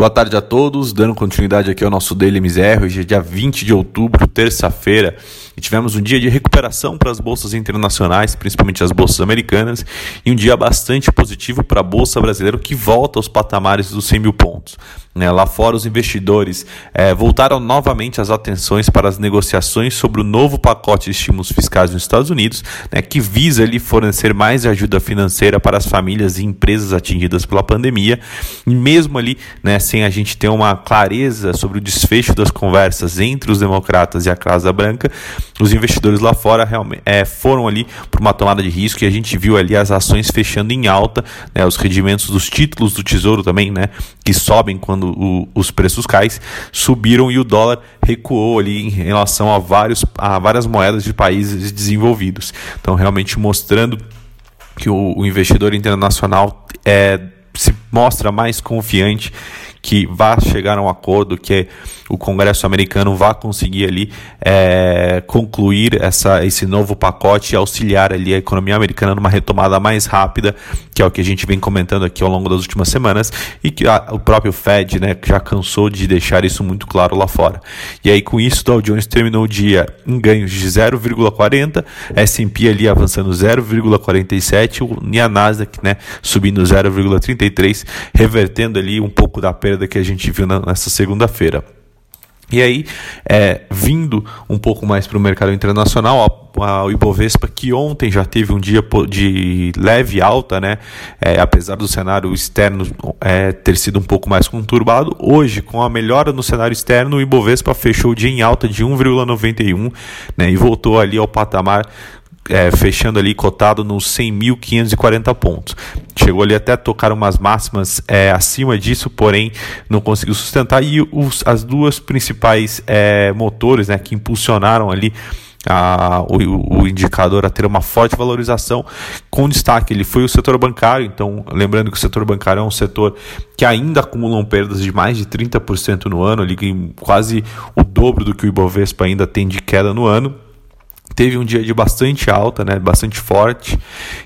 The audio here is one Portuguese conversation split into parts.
Boa tarde a todos, dando continuidade aqui ao nosso Daily MZR, hoje é dia 20 de outubro, terça-feira, e tivemos um dia de recuperação para as bolsas internacionais, principalmente as bolsas americanas, e um dia bastante positivo para a bolsa brasileira que volta aos patamares dos 100 mil pontos. Né, lá fora, os investidores é, voltaram novamente as atenções para as negociações sobre o novo pacote de estímulos fiscais nos Estados Unidos, né, que visa ali fornecer mais ajuda financeira para as famílias e empresas atingidas pela pandemia, e mesmo ali, né, sem a gente ter uma clareza sobre o desfecho das conversas entre os democratas e a Casa Branca, os investidores lá fora realmente é, foram ali por uma tomada de risco e a gente viu ali as ações fechando em alta, né, os rendimentos dos títulos do Tesouro também, né, que sobem quando o, os preços caem, subiram e o dólar recuou ali em relação a, vários, a várias moedas de países desenvolvidos. Então, realmente mostrando que o, o investidor internacional é, se mostra mais confiante que vá chegar a um acordo, que o Congresso americano vá conseguir ali é, concluir essa, esse novo pacote e auxiliar ali a economia americana numa retomada mais rápida, que é o que a gente vem comentando aqui ao longo das últimas semanas e que a, o próprio Fed né, já cansou de deixar isso muito claro lá fora. E aí com isso, Dow Jones terminou o dia em ganhos de 0,40, S&P ali avançando 0,47 e a Nasdaq né, subindo 0,33, revertendo ali um pouco da perda que a gente viu nessa segunda-feira. E aí, é, vindo um pouco mais para o mercado internacional, a, a, Ibovespa, que ontem já teve um dia de leve alta, né? É, apesar do cenário externo é, ter sido um pouco mais conturbado, hoje, com a melhora no cenário externo, o Ibovespa fechou o dia em alta de 1,91 né, e voltou ali ao patamar é, fechando ali cotado nos 100.540 pontos. Chegou ali até tocar umas máximas é, acima disso, porém não conseguiu sustentar. E os, as duas principais é, motores né, que impulsionaram ali a, o, o, indicador a ter uma forte valorização, com destaque. Ele foi o setor bancário, então, lembrando que o setor bancário é um setor que ainda acumulam perdas de mais de 30% no ano, ali, quase o dobro do que o Ibovespa ainda tem de queda no ano teve um dia de bastante alta, né, bastante forte,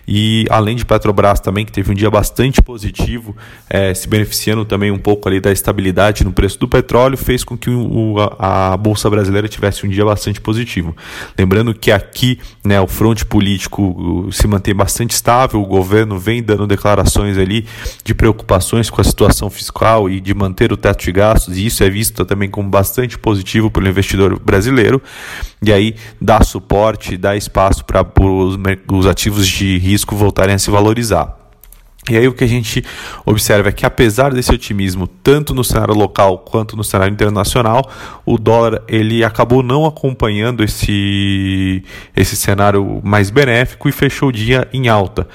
e além de Petrobras também, que teve um dia bastante positivo, é, se beneficiando também um pouco ali da estabilidade no preço do petróleo, fez com que o, a, a, Bolsa Brasileira tivesse um dia bastante positivo. Lembrando que aqui né, o fronte político se mantém bastante estável, o governo vem dando declarações ali de preocupações com a situação fiscal e de manter o teto de gastos, e isso é visto também como bastante positivo pelo investidor brasileiro, e aí dá suporte suporte, dar espaço para os ativos de risco voltarem a se valorizar. E aí o que a gente observa é que apesar desse otimismo, tanto no cenário local quanto no cenário internacional, o dólar ele acabou não acompanhando esse, esse cenário mais benéfico e fechou o dia em alta.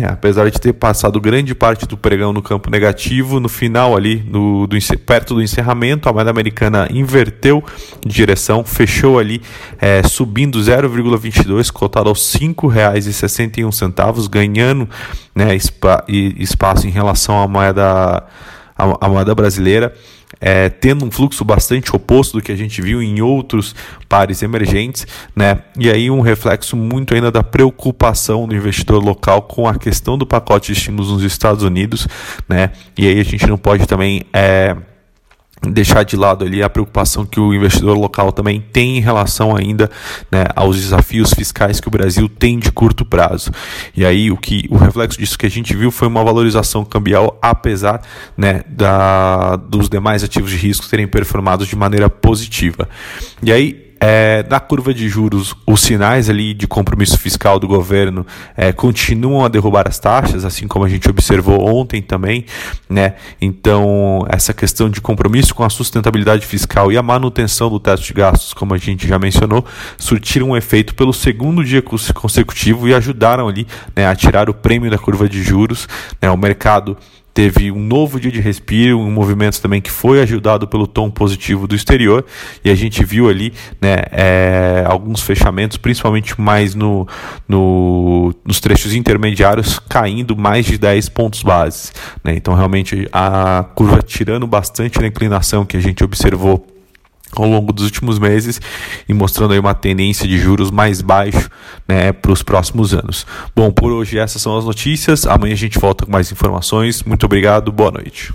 É, apesar de ter passado grande parte do pregão no campo negativo, no final ali, no, do, perto do encerramento, a moeda americana inverteu direção, fechou ali é, subindo 0,22, cotado aos R$ 5,61, ganhando né, espaço em relação à moeda, à, moeda brasileira, é, tendo um fluxo bastante oposto do que a gente viu em outros pares emergentes, né? E aí um reflexo muito ainda da preocupação do investidor local com a questão do pacote de estímulos nos Estados Unidos, né? E aí a gente não pode também é, deixar de lado ali a preocupação que o investidor local também tem em relação ainda né, aos desafios fiscais que o Brasil tem de curto prazo. E aí o que o reflexo disso que a gente viu foi uma valorização cambial apesar né, da, dos demais ativos de risco terem performado de maneira positiva. E aí é, na curva de juros, os sinais ali de compromisso fiscal do governo é, continuam a derrubar as taxas, assim como a gente observou ontem também, né? Então, essa questão de compromisso com a sustentabilidade fiscal e a manutenção do teto de gastos, como a gente já mencionou, surtiram um efeito pelo segundo dia consecutivo e ajudaram ali né, a tirar o prêmio da curva de juros. Né? O mercado teve um novo dia de respiro, um movimento também que foi ajudado pelo tom positivo do exterior, e a gente viu ali né, é, alguns fechamentos, principalmente mais no, no, nos trechos intermediários, caindo mais de 10 pontos base. Né? Então, realmente, a curva tirando bastante a inclinação que a gente observou ao longo dos últimos meses e mostrando aí uma tendência de juros mais baixo né, para os próximos anos. Bom, por hoje essas são as notícias. Amanhã a gente volta com mais informações. Muito obrigado, boa noite.